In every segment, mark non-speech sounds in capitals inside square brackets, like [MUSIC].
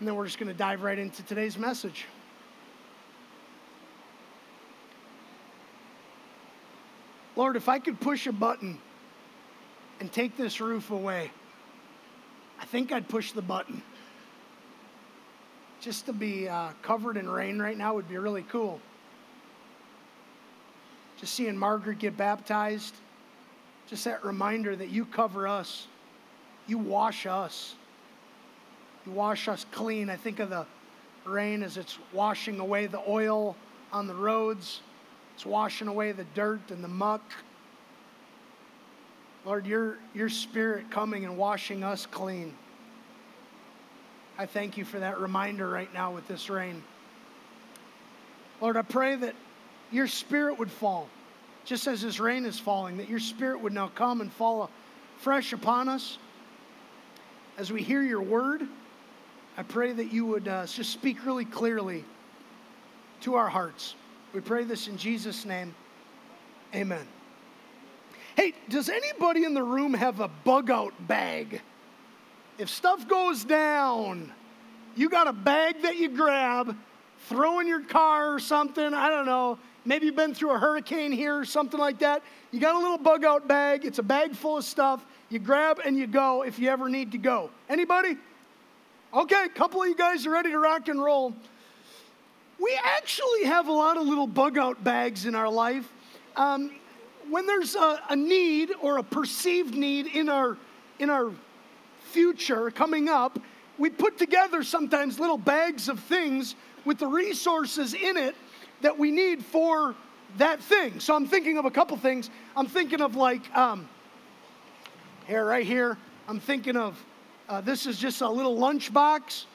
And then we're just going to dive right into today's message. Lord, if I could push a button and take this roof away, I think I'd push the button. Just to be uh, covered in rain right now would be really cool. Just seeing Margaret get baptized, just that reminder that you cover us, you wash us, you wash us clean. I think of the rain as it's washing away the oil on the roads, it's washing away the dirt and the muck. Lord, your, your spirit coming and washing us clean. I thank you for that reminder right now with this rain. Lord, I pray that your spirit would fall, just as this rain is falling, that your spirit would now come and fall fresh upon us. As we hear your word, I pray that you would uh, just speak really clearly to our hearts. We pray this in Jesus' name. Amen. Hey, does anybody in the room have a bug out bag? If stuff goes down, you got a bag that you grab, throw in your car or something. I don't know. Maybe you've been through a hurricane here or something like that. You got a little bug out bag. It's a bag full of stuff. You grab and you go if you ever need to go. Anybody? Okay, a couple of you guys are ready to rock and roll. We actually have a lot of little bug out bags in our life. Um, when there's a, a need or a perceived need in our, in our future coming up, we put together sometimes little bags of things with the resources in it that we need for that thing. So I'm thinking of a couple things. I'm thinking of like, um, here, right here, I'm thinking of uh, this is just a little lunch box.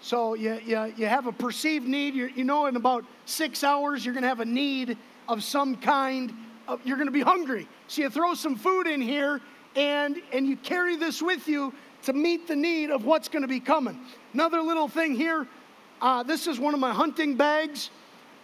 So you, you, you have a perceived need. You're, you know, in about six hours, you're going to have a need of some kind. You're going to be hungry. So you throw some food in here and, and you carry this with you to meet the need of what's going to be coming. Another little thing here uh, this is one of my hunting bags.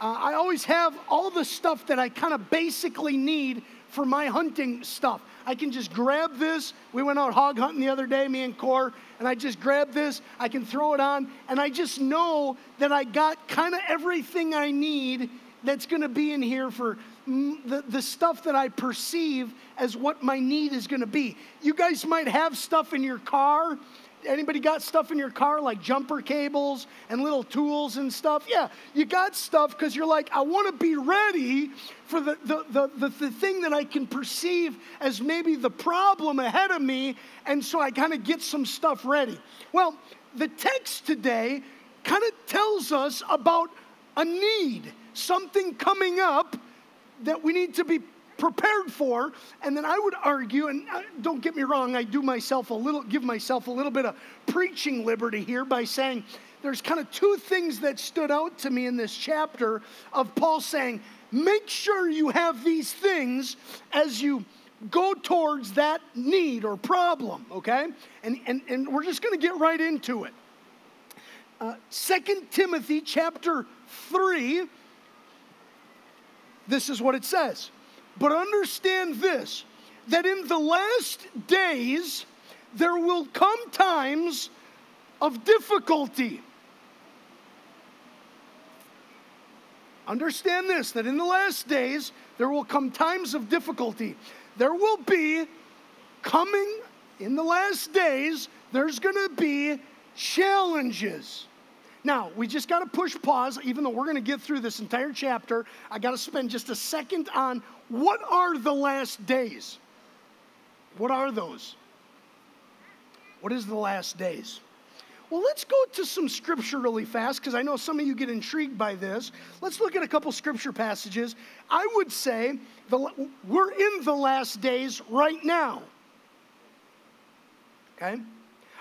Uh, I always have all the stuff that I kind of basically need for my hunting stuff. I can just grab this. We went out hog hunting the other day, me and Core, and I just grab this. I can throw it on, and I just know that I got kind of everything I need that's going to be in here for the, the stuff that I perceive as what my need is going to be. You guys might have stuff in your car. Anybody got stuff in your car like jumper cables and little tools and stuff? Yeah, you got stuff because you're like, I want to be ready for the, the, the, the, the thing that I can perceive as maybe the problem ahead of me. And so I kind of get some stuff ready. Well, the text today kind of tells us about a need, something coming up that we need to be prepared for. And then I would argue, and uh, don't get me wrong, I do myself a little, give myself a little bit of preaching liberty here by saying there's kind of two things that stood out to me in this chapter of Paul saying, make sure you have these things as you go towards that need or problem, okay? And, and, and we're just going to get right into it. Uh, 2 Timothy chapter 3 this is what it says. But understand this that in the last days there will come times of difficulty. Understand this that in the last days there will come times of difficulty. There will be coming in the last days, there's going to be challenges. Now, we just got to push pause, even though we're going to get through this entire chapter. I got to spend just a second on what are the last days? What are those? What is the last days? Well, let's go to some scripture really fast because I know some of you get intrigued by this. Let's look at a couple scripture passages. I would say the, we're in the last days right now. Okay?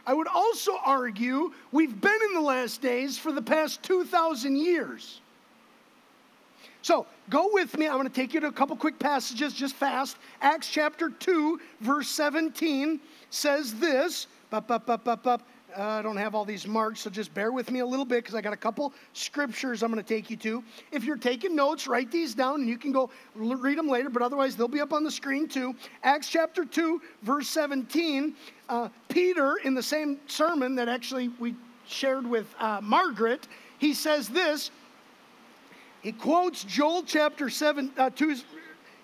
I would also argue we've been in the last days for the past 2,000 years. So go with me. I'm going to take you to a couple quick passages just fast. Acts chapter 2, verse 17 says this. Uh, I don't have all these marked, so just bear with me a little bit because I got a couple scriptures I'm going to take you to. If you're taking notes, write these down and you can go read them later, but otherwise they'll be up on the screen too. Acts chapter 2, verse 17. Uh, Peter, in the same sermon that actually we shared with uh, Margaret, he says this. He quotes Joel chapter 7, uh, 2,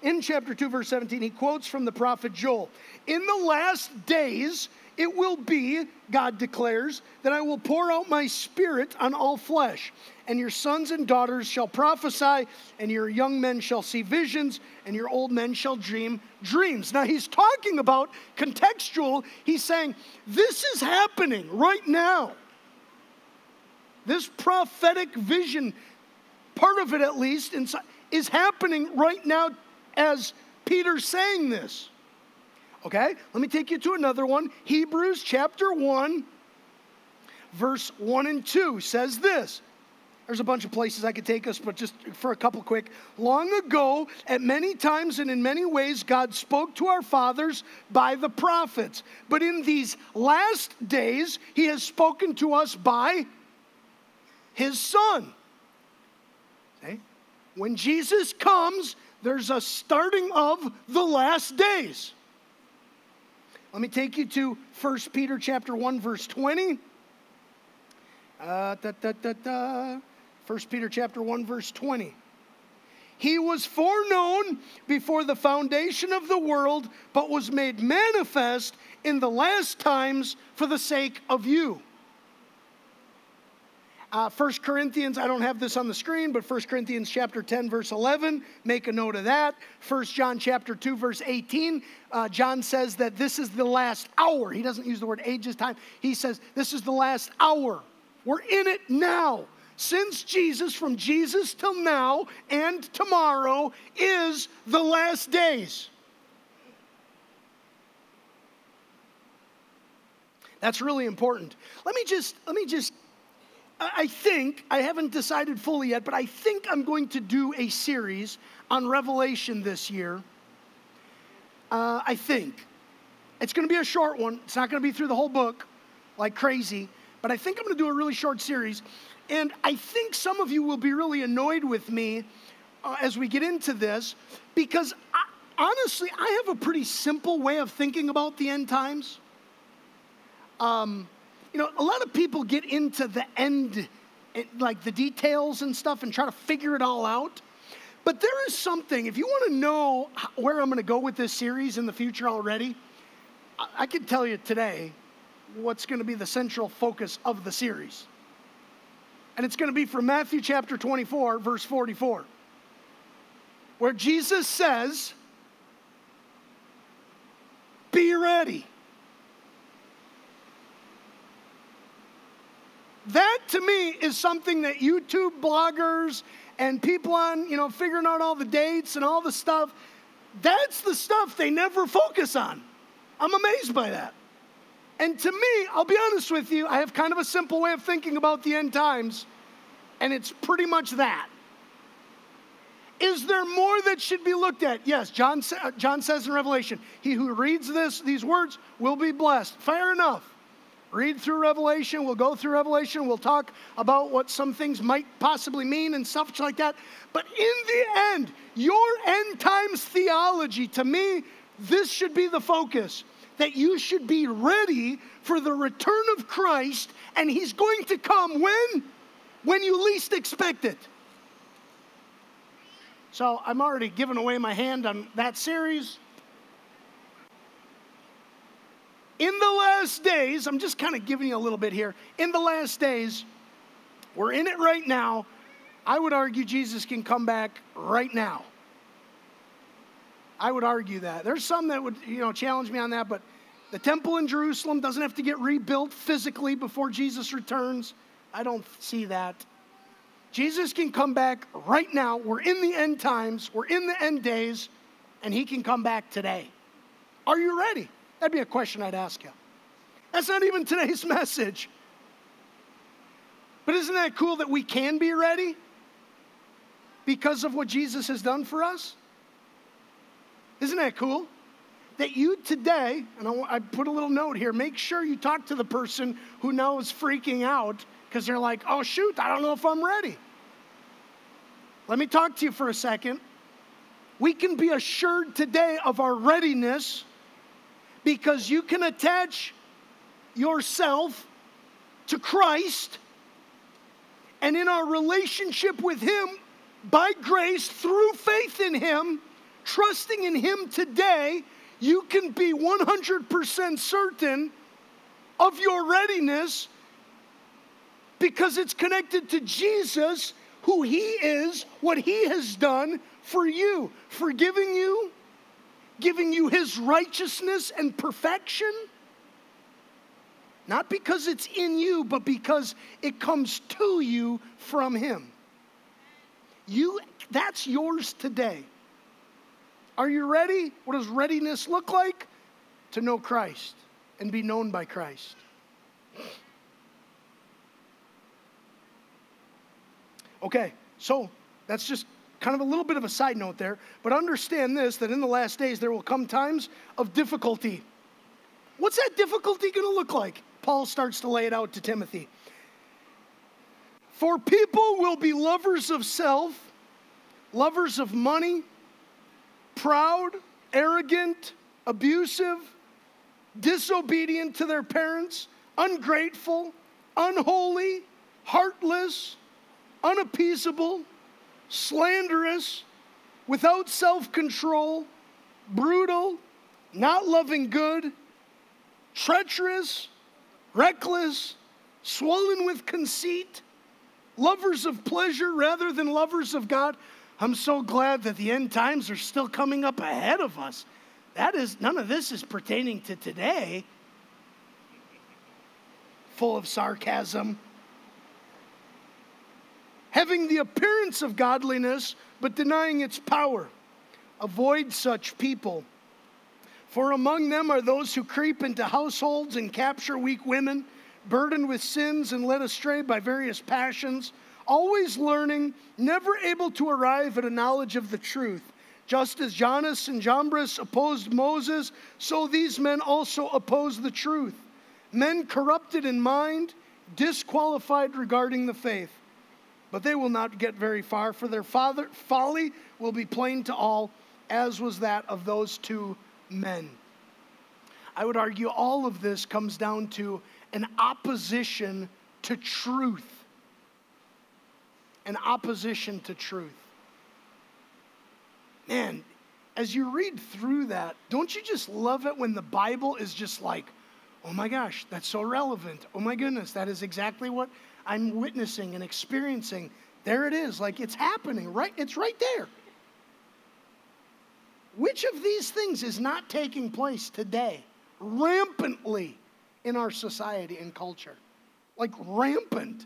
in chapter 2, verse 17. He quotes from the prophet Joel. In the last days, it will be, God declares, that I will pour out my spirit on all flesh, and your sons and daughters shall prophesy, and your young men shall see visions, and your old men shall dream dreams. Now he's talking about contextual. He's saying, This is happening right now. This prophetic vision, part of it at least, is happening right now as Peter's saying this. Okay, let me take you to another one. Hebrews chapter 1, verse 1 and 2 says this. There's a bunch of places I could take us, but just for a couple quick. Long ago, at many times and in many ways, God spoke to our fathers by the prophets. But in these last days, He has spoken to us by His Son. Okay? When Jesus comes, there's a starting of the last days. Let me take you to 1 Peter chapter 1 verse 20. Uh, da, da, da, da. 1 Peter chapter 1 verse 20. He was foreknown before the foundation of the world, but was made manifest in the last times for the sake of you uh, 1 Corinthians, I don't have this on the screen, but 1 Corinthians chapter 10, verse 11, make a note of that. 1 John chapter 2, verse 18, uh, John says that this is the last hour. He doesn't use the word ages, time. He says this is the last hour. We're in it now. Since Jesus, from Jesus till now and tomorrow, is the last days. That's really important. Let me just let me just I think, I haven't decided fully yet, but I think I'm going to do a series on Revelation this year. Uh, I think. It's going to be a short one. It's not going to be through the whole book like crazy, but I think I'm going to do a really short series. And I think some of you will be really annoyed with me uh, as we get into this because I, honestly, I have a pretty simple way of thinking about the end times. Um, you know, a lot of people get into the end, eh, like the details and stuff, and try to figure it all out. But there is something, if you want to know where I'm going to go with this series in the future already, I can tell you today what's going to be the central focus of the series. And it's going to be from Matthew chapter 24, verse 44, where Jesus says, Be ready. That to me is something that YouTube bloggers and people on, you know, figuring out all the dates and all the stuff, that's the stuff they never focus on. I'm amazed by that. And to me, I'll be honest with you, I have kind of a simple way of thinking about the end times, and it's pretty much that. Is there more that should be looked at? Yes, John, John says in Revelation, he who reads this, these words will be blessed. Fair enough read through Revelation. We'll go through Revelation. We'll talk about what some things might possibly mean and stuff like that. But in the end, your end times theology, to me, this should be the focus that you should be ready for the return of Christ, and He's going to come when? When you least expect it. So I'm already giving away my hand on that series. In the last days, I'm just kind of giving you a little bit here. In the last days, we're in it right now. I would argue Jesus can come back right now. I would argue that. There's some that would, you know, challenge me on that, but the temple in Jerusalem doesn't have to get rebuilt physically before Jesus returns. I don't see that. Jesus can come back right now. We're in the end times, we're in the end days, and he can come back today. Are you ready? That'd be a question I'd ask you. That's not even today's [LAUGHS] message. But isn't that cool that we can be ready because of what Jesus has done for us? Isn't that cool? That you today, and I put a little note here, make sure you talk to the person who now is freaking out because they're like, oh, shoot, I don't know if I'm ready. Let me talk to you for a second. We can be assured today of our readiness because you can attach yourself to Christ and in our relationship with Him by grace through faith in Him, trusting in Him today, you can be 100% certain of your readiness because it's connected to Jesus, who He is, what He has done for you, forgiving you, giving you His righteousness and perfection. Not because it's in you, but because it comes to you from Him. You, that's yours today. Are you ready? What does readiness look like? To know Christ and be known by Christ. Okay, so that's just kind of a little bit of a side note there, but understand this that in the last days there will come times of difficulty. What's that difficulty going to look like? Paul starts to lay it out to Timothy. For people will be lovers of self, lovers of money, proud, arrogant, abusive, disobedient to their parents, ungrateful, unholy, heartless, unappeasable, slanderous, without self control, brutal, not loving good, treacherous, reckless, swollen with conceit, lovers of pleasure rather than lovers of God. I'm so glad that the end times are still coming up ahead of us. That is, none of this is pertaining to today. Full of sarcasm. Having the appearance of godliness, but denying its power. Avoid such people. For among them are those who creep into households and capture weak women, burdened with sins and led astray by various passions always learning, never able to arrive at a knowledge of the truth. Just as Jannes and Jambres opposed Moses, so these men also oppose the truth. Men corrupted in mind, disqualified regarding the faith. But they will not get very far, for their father, folly will be plain to all, as was that of those two men. I would argue all of this comes down to an opposition to truth An opposition to truth. Man, as you read through that, don't you just love it when the Bible is just like, oh my gosh, that's so relevant. Oh my goodness, that is exactly what I'm witnessing and experiencing. There it is, like it's happening, right? It's right there. Which of these things is not taking place today, rampantly in our society and culture? Like rampant.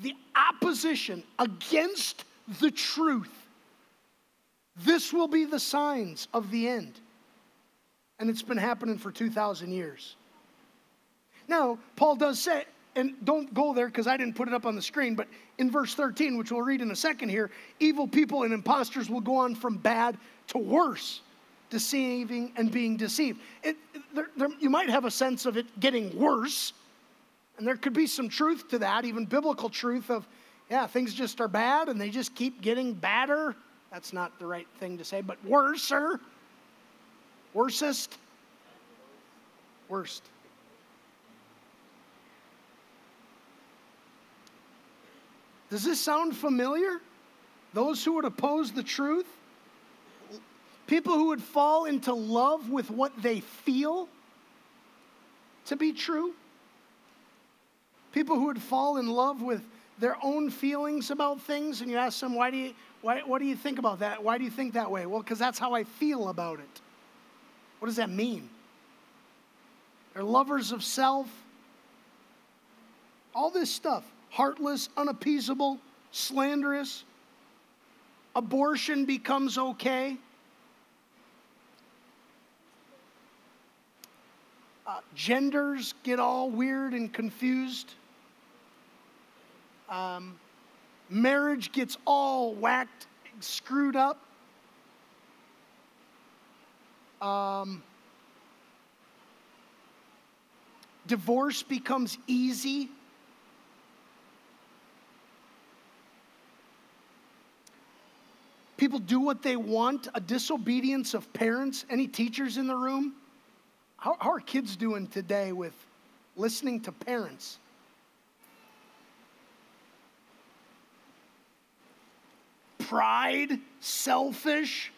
the opposition against the truth. This will be the signs of the end. And it's been happening for 2,000 years. Now, Paul does say, and don't go there because I didn't put it up on the screen, but in verse 13, which we'll read in a second here, evil people and impostors will go on from bad to worse, deceiving and being deceived. It, there, there, you might have a sense of it getting worse and there could be some truth to that, even biblical truth of, yeah, things just are bad and they just keep getting badder. That's not the right thing to say, but worser. Worsest. Worst. Does this sound familiar? Those who would oppose the truth? People who would fall into love with what they feel to be true? People who would fall in love with their own feelings about things, and you ask them, why do you, why, what do you think about that? Why do you think that way? Well, because that's how I feel about it. What does that mean? They're lovers of self. All this stuff heartless, unappeasable, slanderous. Abortion becomes okay. Uh, genders get all weird and confused. Um, marriage gets all whacked, screwed up. Um, divorce becomes easy. People do what they want, a disobedience of parents. Any teachers in the room? how, how are kids doing today with listening to parents? Pride, selfish.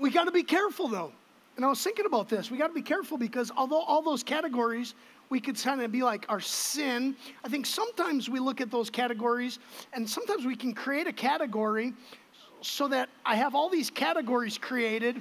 We got to be careful though. And I was thinking about this. We got to be careful because although all those categories we could kind of be like our sin, I think sometimes we look at those categories and sometimes we can create a category so that I have all these categories created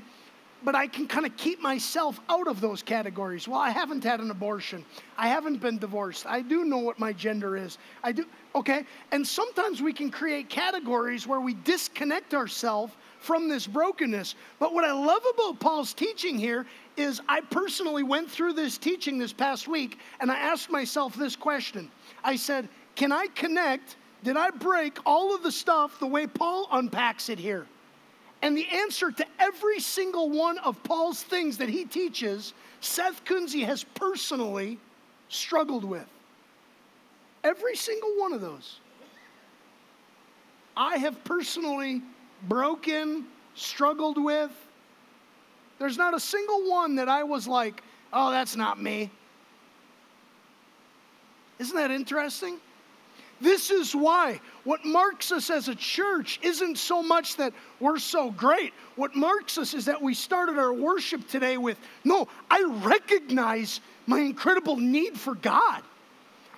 but I can kind of keep myself out of those categories. Well, I haven't had an abortion. I haven't been divorced. I do know what my gender is. I do, okay? And sometimes we can create categories where we disconnect ourselves from this brokenness. But what I love about Paul's teaching here is I personally went through this teaching this past week and I asked myself this question. I said, Can I connect? Did I break all of the stuff the way Paul unpacks it here? And the answer to every single one of Paul's things that he teaches, Seth Kunze has personally struggled with. Every single one of those. I have personally broken, struggled with. There's not a single one that I was like, oh, that's not me. Isn't that interesting? This is why what marks us as a church isn't so much that we're so great. What marks us is that we started our worship today with no, I recognize my incredible need for God.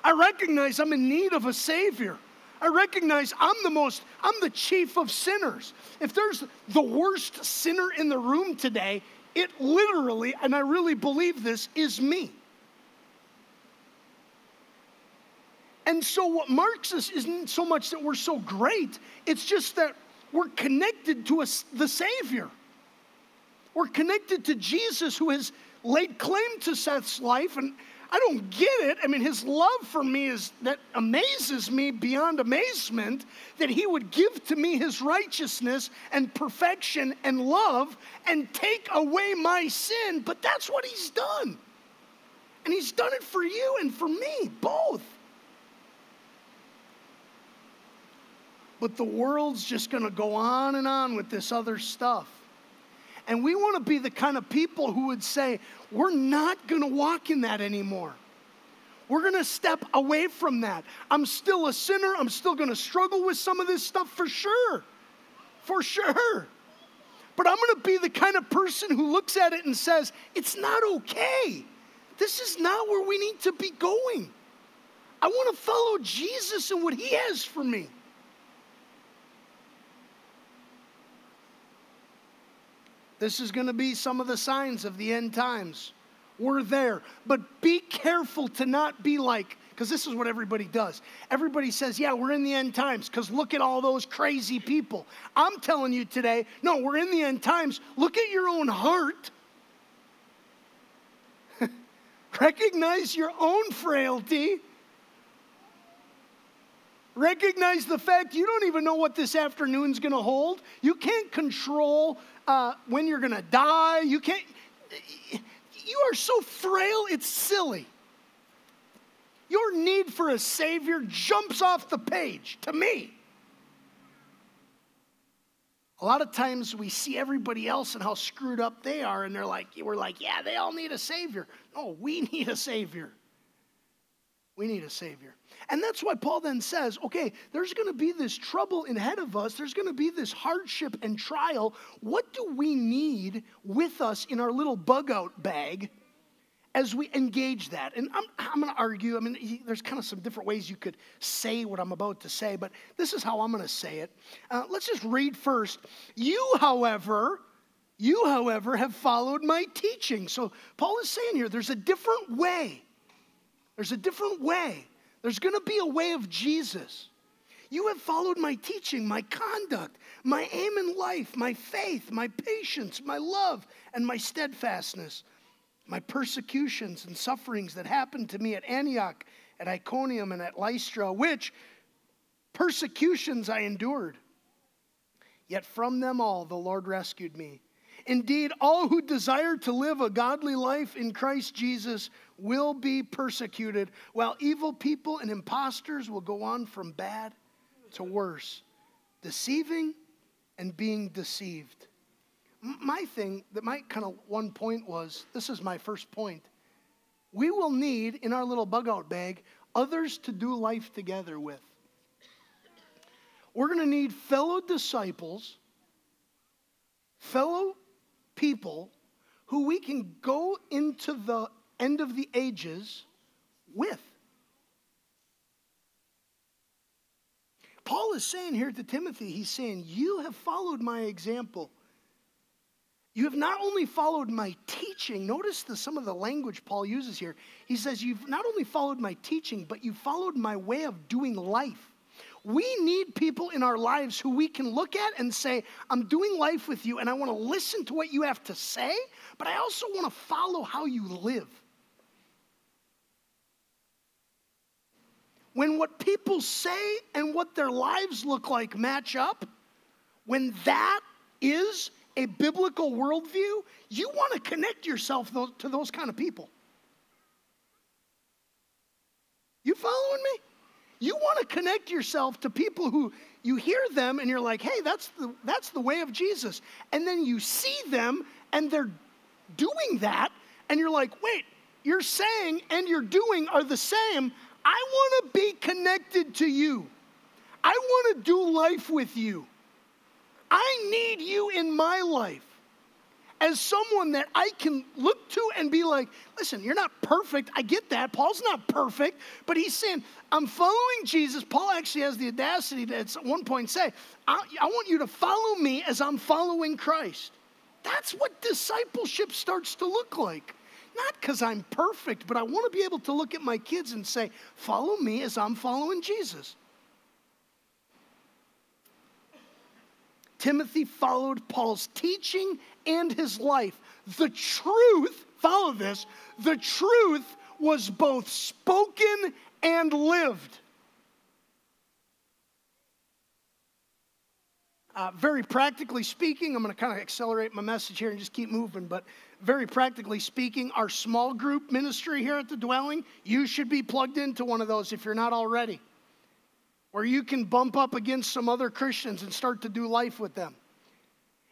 I recognize I'm in need of a Savior. I recognize I'm the most, I'm the chief of sinners. If there's the worst sinner in the room today, it literally, and I really believe this, is me. And so, what marks us isn't so much that we're so great, it's just that we're connected to us, the Savior. We're connected to Jesus who has laid claim to Seth's life. And I don't get it. I mean, his love for me is that amazes me beyond amazement that he would give to me his righteousness and perfection and love and take away my sin. But that's what he's done. And he's done it for you and for me, both. But the world's just going to go on and on with this other stuff. And we want to be the kind of people who would say, we're not going to walk in that anymore. We're going to step away from that. I'm still a sinner. I'm still going to struggle with some of this stuff for sure. For sure. But I'm going to be the kind of person who looks at it and says, it's not okay. This is not where we need to be going. I want to follow Jesus and what he has for me. This is going to be some of the signs of the end times. We're there. But be careful to not be like, because this is what everybody does. Everybody says, yeah, we're in the end times because look at all those crazy people. I'm telling you today, no, we're in the end times. Look at your own heart. [LAUGHS] Recognize your own frailty. Recognize the fact you don't even know what this afternoon's going to hold. You can't control uh, when you're going to die. You can't. You are so frail, it's silly. Your need for a Savior jumps off the page to me. A lot of times we see everybody else and how screwed up they are, and they're like, we're like, yeah, they all need a Savior. No, we [LAUGHS] need a Savior. We need a Savior. And that's why Paul then says, okay, there's going to be this trouble ahead of us. There's going to be this hardship and trial. What do we need with us in our little bug out bag as we engage that? And I'm, I'm going to argue, I mean, there's kind of some different ways you could say what I'm about to say, but this is how I'm going to say it. Uh, let's just read first. You, however, you, however, have followed my teaching. So Paul is saying here there's a different way. There's a different way. There's going to be a way of Jesus. You have followed my teaching, my conduct, my aim in life, my faith, my patience, my love, and my steadfastness, my persecutions and sufferings that happened to me at Antioch, at Iconium, and at Lystra, which persecutions I endured. Yet from them all the Lord rescued me. Indeed, all who desire to live a godly life in Christ Jesus will be persecuted, while evil people and impostors will go on from bad to worse, deceiving and being deceived. my thing that my kind of one point was this is my first point. We will need in our little bug out bag others to do life together with. We're going to need fellow disciples, fellow people who we can go into the end of the ages with. Paul is saying here to Timothy, he's saying, You have followed my example. You have not only followed my teaching, notice the, some of the language Paul uses here. He says, You've not only followed my teaching, but you followed my way of doing life. We need people in our lives who we can look at and say, I'm doing life with you, and I want to listen to what you have to say, but I also want to follow how you live. When what people say and what their lives look like match up, when that is a biblical worldview, you want to connect yourself to those kind of people. You following me? You want to connect yourself to people who you hear them and you're like, hey, that's the, that's the way of Jesus. And then you see them and they're doing that, and you're like, wait, you're saying and you're doing are the same. I want to be connected to you. I want to do life with you. I need you in my life as someone that I can look to and be like, listen, you're not perfect. I get that. Paul's not perfect, but he's saying, I'm following Jesus. Paul actually has the audacity to at one point say, I, I want you to follow me as I'm following Christ. That's what discipleship starts to look like. Not because I'm perfect, but I want to be able to look at my kids and say, follow me as I'm following Jesus. Timothy followed Paul's teaching and his life. The truth, follow this, the truth was both spoken and lived. Uh, very practically speaking, I'm going to kind of accelerate my message here and just keep moving, but very practically speaking, our small group ministry here at the dwelling, you should be plugged into one of those if you're not already where you can bump up against some other Christians and start to do life with them.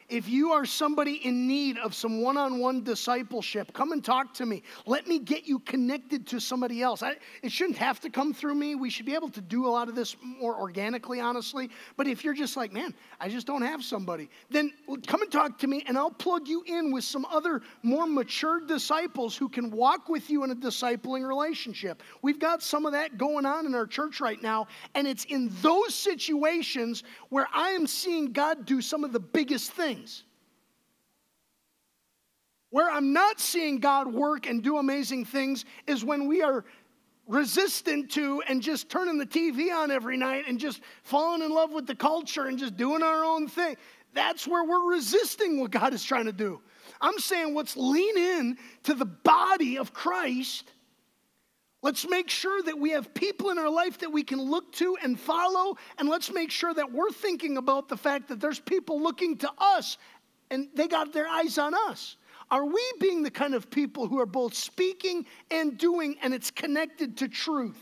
If you are somebody in need of some one on one discipleship, come and talk to me. Let me get you connected to somebody else. I, it shouldn't have to come through me. We should be able to do a lot of this more organically, honestly. But if you're just like, man, I just don't have somebody, then come and talk to me and I'll plug you in with some other more mature disciples who can walk with you in a discipling relationship. We've got some of that going on in our church right now. And it's in those situations where I am seeing God do some of the biggest things Where I'm not seeing God work and do amazing things is when we are resistant to and just turning the TV on every night and just falling in love with the culture and just doing our own thing. That's where we're resisting what God is trying to do. I'm saying let's lean in to the body of Christ Let's make sure that we have people in our life that we can look to and follow. And let's make sure that we're thinking about the fact that there's people looking to us and they got their eyes on us. Are we being the kind of people who are both speaking and doing and it's connected to truth?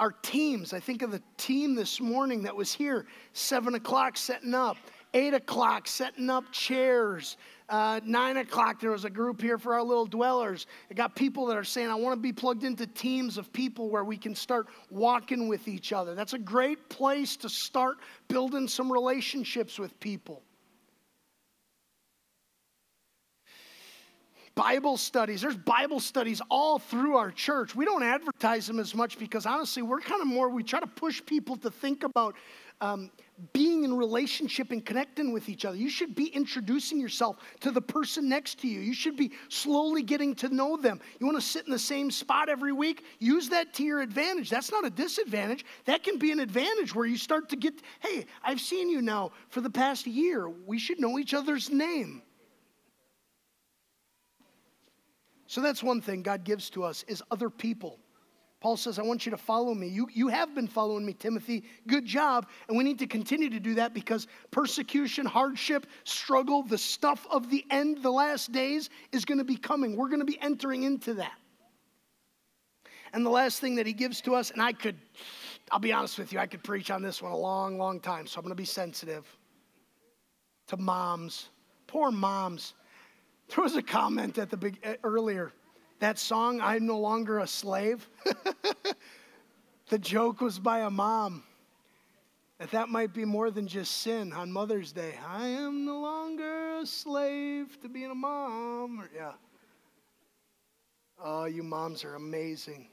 Our teams, I think of the team this morning that was here, seven o'clock setting up, eight o'clock setting up chairs, uh, nine o'clock, there was a group here for our little dwellers. I got people that are saying, I want to be plugged into teams of people where we can start walking with each other. That's a great place to start building some relationships with people. Bible studies. There's Bible studies all through our church. We don't advertise them as much because honestly, we're kind of more, we try to push people to think about um, being in relationship and connecting with each other. You should be introducing yourself to the person next to you. You should be slowly getting to know them. You want to sit in the same spot every week? Use that to your advantage. That's not a disadvantage. That can be an advantage where you start to get, hey, I've seen you now for the past year. We should know each other's name. So that's one thing God gives to us is other people. Paul says, I want you to follow me. You, you have been following me, Timothy. Good job. And we need to continue to do that because persecution, hardship, struggle, the stuff of the end, the last days, is going to be coming. We're going to be entering into that. And the last thing that he gives to us, and I could I'll be honest with you, I could preach on this one a long, long time, so I'm going to be sensitive to moms. Poor moms. There was a comment at the big earlier. That song, I'm no longer a slave. [LAUGHS] the joke was by a mom that that might be more than just sin on Mother's Day. I am no longer a slave to being a mom. Or, yeah. Oh, you moms are amazing.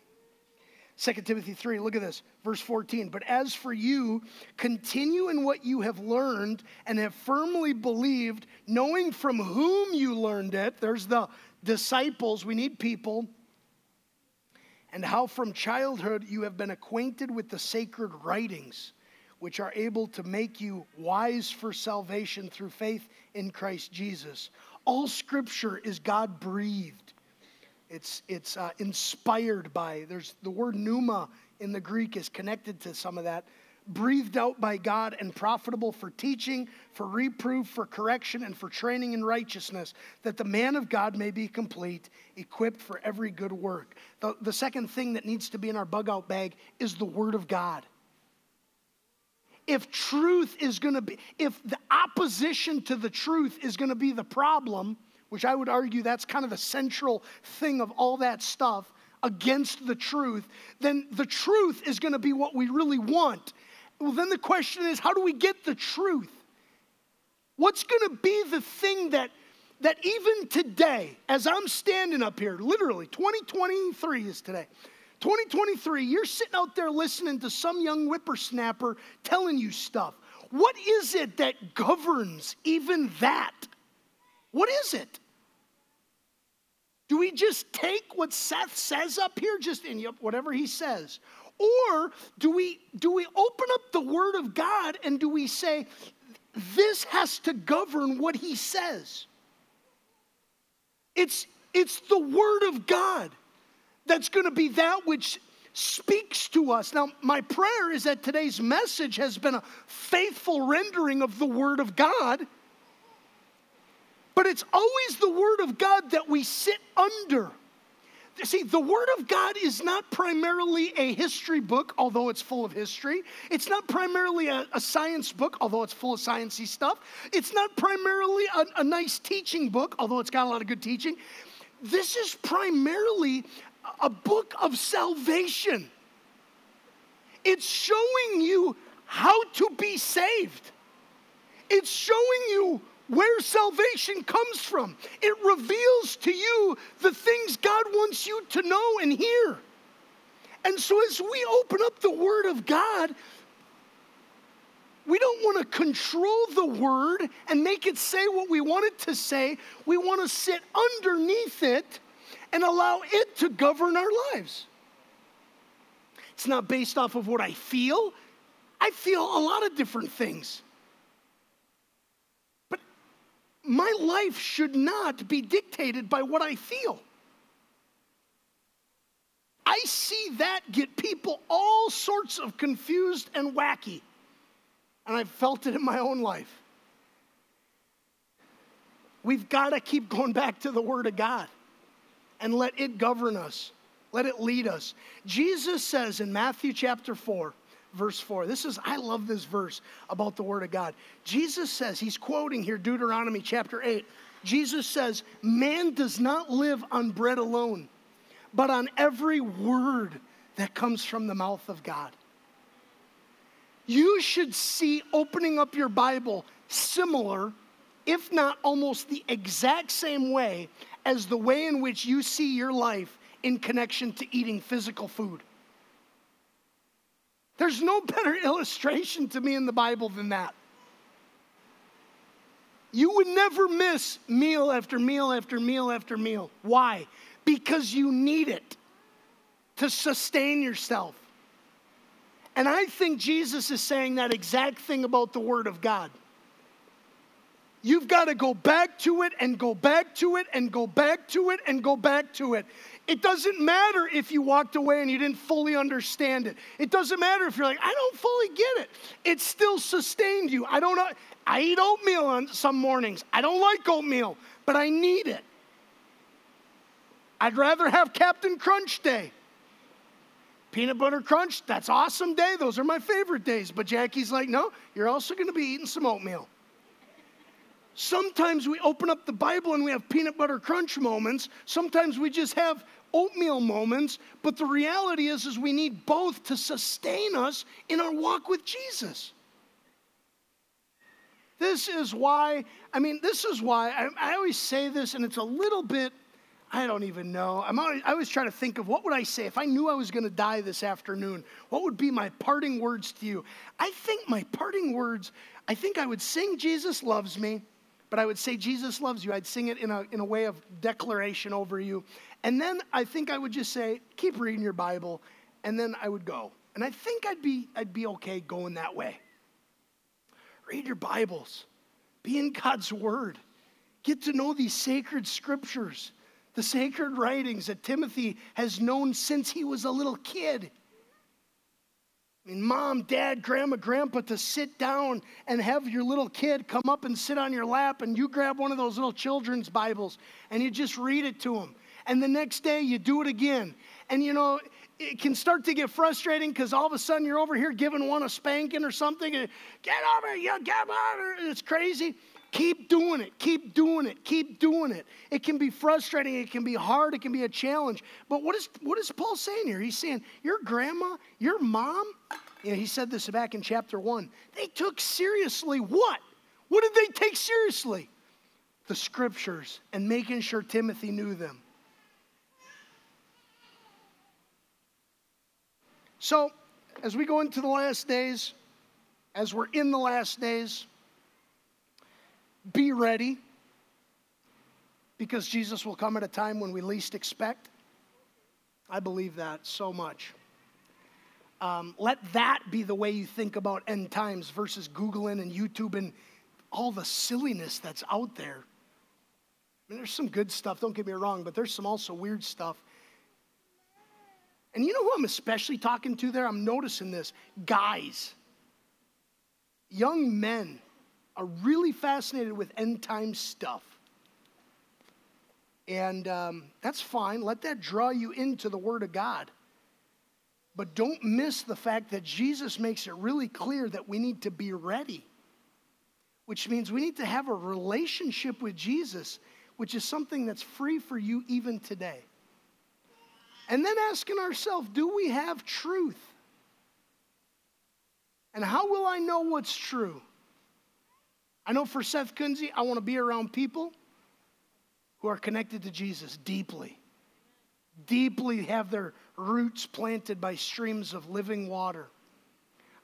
2 Timothy 3, look at this, verse 14. But as for you, continue in what you have learned and have firmly believed, knowing from whom you learned it. There's the disciples, we need people. And how from childhood you have been acquainted with the sacred writings, which are able to make you wise for salvation through faith in Christ Jesus. All scripture is God breathed it's, it's uh, inspired by. There's the word pneuma in the Greek is connected to some of that. Breathed out by God and profitable for teaching, for reproof, for correction, and for training in righteousness, that the man of God may be complete, equipped for every good work. The, the second thing that needs to be in our bug out bag is the Word of God if truth is going to be, if the opposition to the truth is going to be the problem, which I would argue that's kind of the central thing of all that stuff against the truth, then the truth is going to be what we really want. Well, then the question is how do we get the truth? What's going to be the thing that that even today, as I'm standing up here, literally 2023 is today. 2023, you're sitting out there listening to some young whippersnapper telling you stuff. What is it that governs even that? What is it? Do we just take what Seth says up here, just in whatever he says? Or do we, do we open up the Word of God and do we say, this has to govern what he says? It's, it's the Word of God that's going to be that which speaks to us. Now, my prayer is that today's message has been a faithful rendering of the Word of God but it's always the Word of God that we sit under. See, the Word of God is not primarily a history book, although it's full of history. It's not primarily a, a science book, although it's full of sciencey stuff. It's not primarily a, a nice teaching book, although it's got a lot of good teaching. This is primarily a book of salvation. It's showing you how to be saved. It's showing you where salvation comes from. It reveals to you the things God wants you to know and hear. And so, as we open up the Word of God, we don't want to control the Word and make it say what we want it to say. We want to sit underneath it and allow it to govern our lives. It's not based off of what I feel. I feel a lot of different things my life should not be dictated by what I feel. I see that get people all sorts of confused and wacky. And I've felt it in my own life. We've got to keep going back to the Word of God and let it govern us, let it lead us. Jesus says in Matthew chapter 4, verse 4. This is, I love this verse about the Word of God. Jesus says, he's quoting here Deuteronomy chapter 8. Jesus says, Man does not live on bread alone, but on every word that comes from the mouth of God. You should see opening up your Bible similar, if not almost the exact same way, as the way in which you see your life in connection to eating physical food. There's no better [LAUGHS] illustration to me in the Bible than that. You would never miss meal after meal after meal after meal. Why? Because you need it to sustain yourself. And I think Jesus is saying that exact thing about the Word of God. You've got to go back to it and go back to it and go back to it and go back to it. It doesn't matter if you walked away and you didn't fully understand it. It doesn't matter if you're like, I don't fully get it. It still sustained you. I don't know. I eat oatmeal on some mornings. I don't like oatmeal, but I need it. I'd rather have Captain Crunch Day. Peanut butter crunch, that's awesome day. Those are my favorite days. But Jackie's like, no, you're also going to be eating some oatmeal. Sometimes we open up the Bible and we have peanut butter crunch moments. Sometimes we just have oatmeal moments. But the reality is, is we need both to sustain us in our walk with Jesus. This is why, I mean, this is why I, I always say this, and it's a little bit I don't even know. I'm always, I always try to think of what would I say if I knew I was going to die this afternoon. What would be my parting words to you? I think my parting words. I think I would sing "Jesus loves me," but I would say "Jesus loves you." I'd sing it in a in a way of declaration over you, and then I think I would just say, "Keep reading your Bible," and then I would go. And I think I'd be I'd be okay going that way. Read your Bibles. Be in God's Word. Get to know these sacred scriptures the sacred writings that Timothy has known since he was a little kid. I mean, mom, dad, grandma, grandpa to sit down and have your little kid come up and sit on your lap, and you grab one of those little children's Bibles and you just read it to them. And the next day you do it again. And you know, it can start to get frustrating because all of a sudden you're over here giving one a spanking or something. And, get over you get over. It's crazy. Keep doing it, keep doing it, keep doing it. It can be frustrating, it can be hard, it can be a challenge. But what is, what is Paul saying here? He's saying, Your grandma, your mom, you know, he said this back in chapter one, they took seriously what? What did they take seriously? The scriptures and making sure Timothy knew them. So, as we go into the last days, as we're in the last days, be ready because Jesus will come at a time when we least expect. I believe that so much. Um, let that be the way you think about end times versus Googling and YouTube and all the silliness that's out there. I mean, there's some good stuff, don't get me wrong, but there's some also weird stuff. And you know who I'm especially talking to there? I'm noticing this guys, young men are really fascinated with end time stuff. And um, that's fine. Let that draw you into the Word of God. But don't miss the fact that Jesus makes it really clear that we need to be ready, which means we need to have a relationship with Jesus, which is something that's free for you even today. And then asking ourselves, do we have truth? And how will I know what's true? I know for Seth Kunze, I want to be around people who are connected to Jesus deeply, deeply have their roots planted by streams of living water.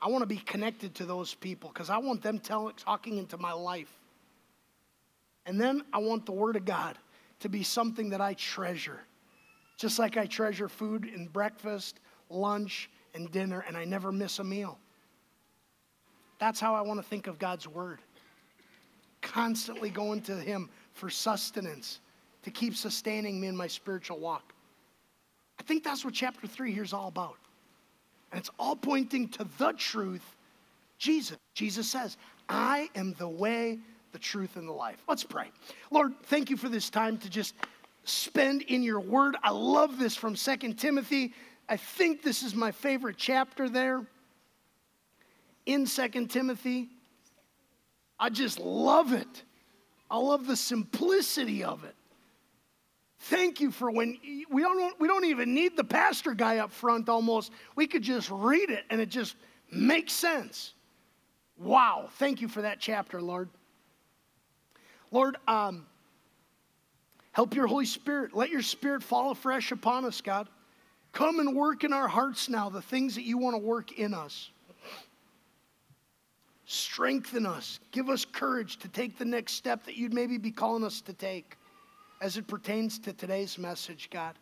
I want to be connected to those people because I want them talking into my life. And then I want the Word of God to be something that I treasure. Just like I treasure food and breakfast, lunch, and dinner, and I never miss a meal. That's how I want to think of God's Word constantly going to Him for sustenance to keep sustaining me in my spiritual walk. I think that's what chapter three here is all about. And it's all pointing to the truth, Jesus. Jesus says, I am the way, the truth, and the life. Let's pray. Lord, thank you for this time to just spend in your word. I love this from Second Timothy. I think this is my favorite chapter there in Second Timothy. I just love it. I love the simplicity of it. Thank you for when we don't we don't even need the pastor guy up front almost. We could just read it and it just makes sense. Wow. Thank you for that chapter, Lord. Lord, um, help your Holy Spirit. Let your Spirit fall afresh upon us, God. Come and work in our hearts now the things that you want to work in us. Strengthen us. Give us courage to take the next step that you'd maybe be calling us to take as it pertains to today's message, God.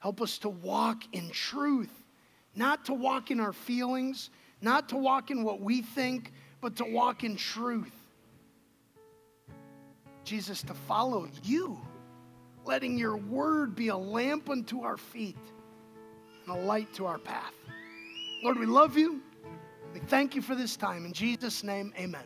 Help us to walk in truth, not to walk in our feelings, not to walk in what we think, but to walk in truth. Jesus, to follow you, letting your word be a lamp unto our feet and a light to our path. Lord, we love you. We thank you for this time. In Jesus' name, amen.